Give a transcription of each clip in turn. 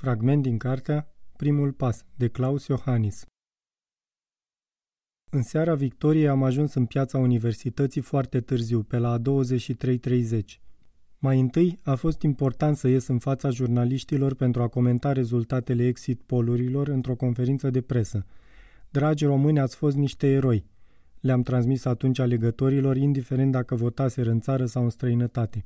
Fragment din cartea Primul pas, de Klaus Iohannis. În seara victoriei am ajuns în piața universității foarte târziu, pe la 23.30. Mai întâi a fost important să ies în fața jurnaliștilor pentru a comenta rezultatele exit polurilor într-o conferință de presă. Dragi români, ați fost niște eroi. Le-am transmis atunci alegătorilor, indiferent dacă votaseră în țară sau în străinătate.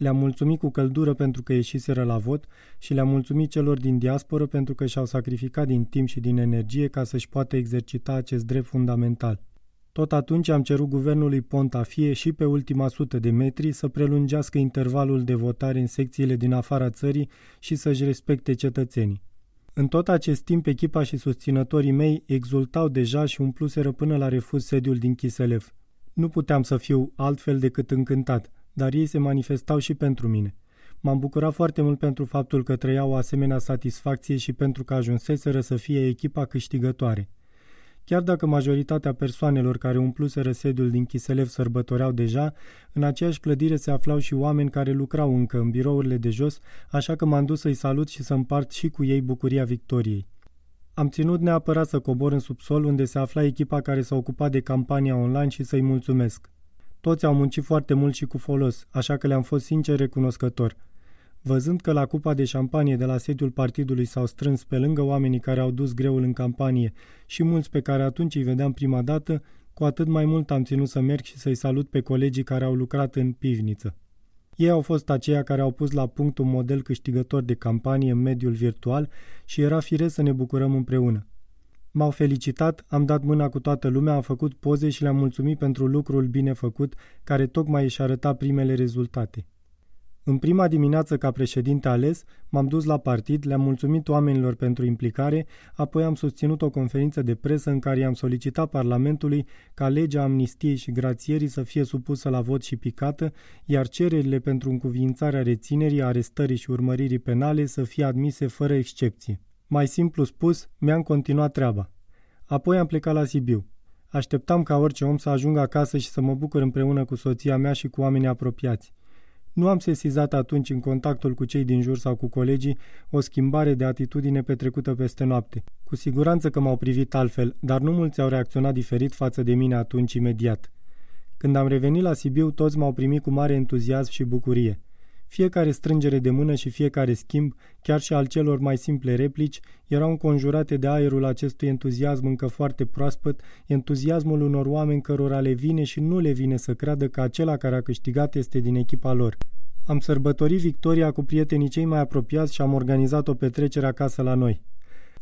Le-am mulțumit cu căldură pentru că ieșiseră la vot și le-am mulțumit celor din diasporă pentru că și-au sacrificat din timp și din energie ca să-și poată exercita acest drept fundamental. Tot atunci am cerut guvernului Ponta fie și pe ultima sută de metri să prelungească intervalul de votare în secțiile din afara țării și să-și respecte cetățenii. În tot acest timp, echipa și susținătorii mei exultau deja și umpluseră până la refuz sediul din Chiselev. Nu puteam să fiu altfel decât încântat – dar ei se manifestau și pentru mine. M-am bucurat foarte mult pentru faptul că trăiau o asemenea satisfacție și pentru că ajunseseră să fie echipa câștigătoare. Chiar dacă majoritatea persoanelor care umpluseră sediul din Chiselev sărbătoreau deja, în aceeași clădire se aflau și oameni care lucrau încă în birourile de jos, așa că m-am dus să-i salut și să împart și cu ei bucuria victoriei. Am ținut neapărat să cobor în subsol unde se afla echipa care s-a ocupat de campania online și să-i mulțumesc. Toți au muncit foarte mult și cu folos, așa că le-am fost sincer recunoscător. Văzând că la cupa de șampanie de la sediul partidului s-au strâns pe lângă oamenii care au dus greul în campanie și mulți pe care atunci îi vedeam prima dată, cu atât mai mult am ținut să merg și să-i salut pe colegii care au lucrat în pivniță. Ei au fost aceia care au pus la punct un model câștigător de campanie în mediul virtual și era firesc să ne bucurăm împreună. M-au felicitat, am dat mâna cu toată lumea, am făcut poze și le-am mulțumit pentru lucrul bine făcut, care tocmai își arăta primele rezultate. În prima dimineață ca președinte ales, m-am dus la partid, le-am mulțumit oamenilor pentru implicare, apoi am susținut o conferință de presă în care i-am solicitat Parlamentului ca legea amnistiei și grațierii să fie supusă la vot și picată, iar cererile pentru încuviințarea reținerii, arestării și urmăririi penale să fie admise fără excepție. Mai simplu spus, mi-am continuat treaba. Apoi am plecat la Sibiu. Așteptam ca orice om să ajungă acasă și să mă bucur împreună cu soția mea și cu oamenii apropiați. Nu am sesizat atunci în contactul cu cei din jur sau cu colegii o schimbare de atitudine petrecută peste noapte. Cu siguranță că m-au privit altfel, dar nu mulți au reacționat diferit față de mine atunci imediat. Când am revenit la Sibiu, toți m-au primit cu mare entuziasm și bucurie. Fiecare strângere de mână și fiecare schimb, chiar și al celor mai simple replici, erau înconjurate de aerul acestui entuziasm încă foarte proaspăt, entuziasmul unor oameni cărora le vine și nu le vine să creadă că acela care a câștigat este din echipa lor. Am sărbătorit victoria cu prietenii cei mai apropiați și am organizat o petrecere acasă la noi.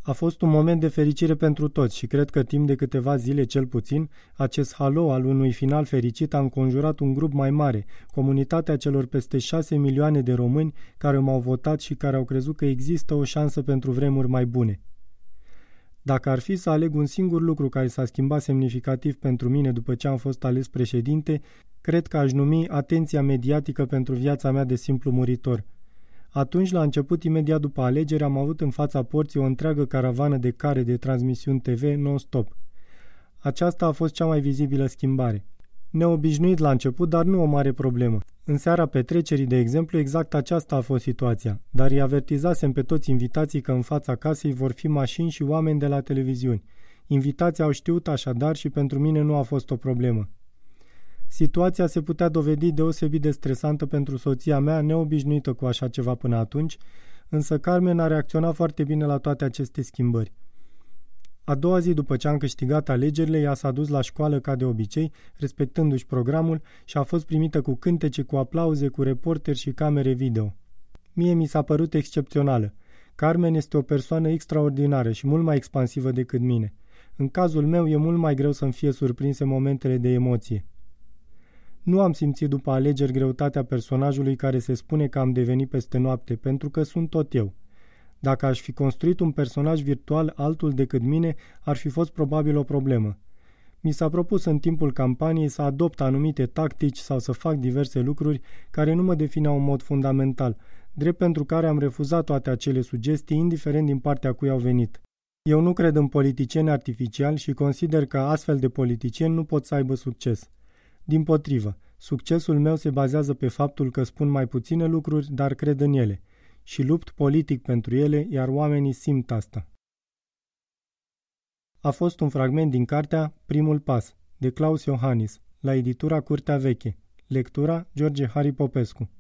A fost un moment de fericire pentru toți și cred că timp de câteva zile cel puțin, acest halo al unui final fericit a înconjurat un grup mai mare, comunitatea celor peste șase milioane de români care m-au votat și care au crezut că există o șansă pentru vremuri mai bune. Dacă ar fi să aleg un singur lucru care s-a schimbat semnificativ pentru mine după ce am fost ales președinte, cred că aș numi atenția mediatică pentru viața mea de simplu muritor – atunci, la început, imediat după alegeri, am avut în fața porții o întreagă caravană de care de transmisiuni TV non-stop. Aceasta a fost cea mai vizibilă schimbare. Neobișnuit la început, dar nu o mare problemă. În seara petrecerii, de exemplu, exact aceasta a fost situația, dar îi avertizasem pe toți invitații că în fața casei vor fi mașini și oameni de la televiziuni. Invitații au știut așadar și pentru mine nu a fost o problemă. Situația se putea dovedi deosebit de stresantă pentru soția mea, neobișnuită cu așa ceva până atunci, însă Carmen a reacționat foarte bine la toate aceste schimbări. A doua zi după ce am câștigat alegerile, ea s-a dus la școală ca de obicei, respectându-și programul și a fost primită cu cântece, cu aplauze, cu reporteri și camere video. Mie mi s-a părut excepțională. Carmen este o persoană extraordinară și mult mai expansivă decât mine. În cazul meu e mult mai greu să-mi fie surprinse momentele de emoție. Nu am simțit după alegeri greutatea personajului care se spune că am devenit peste noapte, pentru că sunt tot eu. Dacă aș fi construit un personaj virtual altul decât mine, ar fi fost probabil o problemă. Mi s-a propus în timpul campaniei să adopt anumite tactici sau să fac diverse lucruri care nu mă defineau în mod fundamental, drept pentru care am refuzat toate acele sugestii, indiferent din partea cui au venit. Eu nu cred în politicieni artificiali și consider că astfel de politicieni nu pot să aibă succes. Din potrivă, succesul meu se bazează pe faptul că spun mai puține lucruri, dar cred în ele. și lupt politic pentru ele, iar oamenii simt asta. A fost un fragment din cartea Primul pas, de Claus Iohannis, la editura Curtea Veche. Lectura George Harry Popescu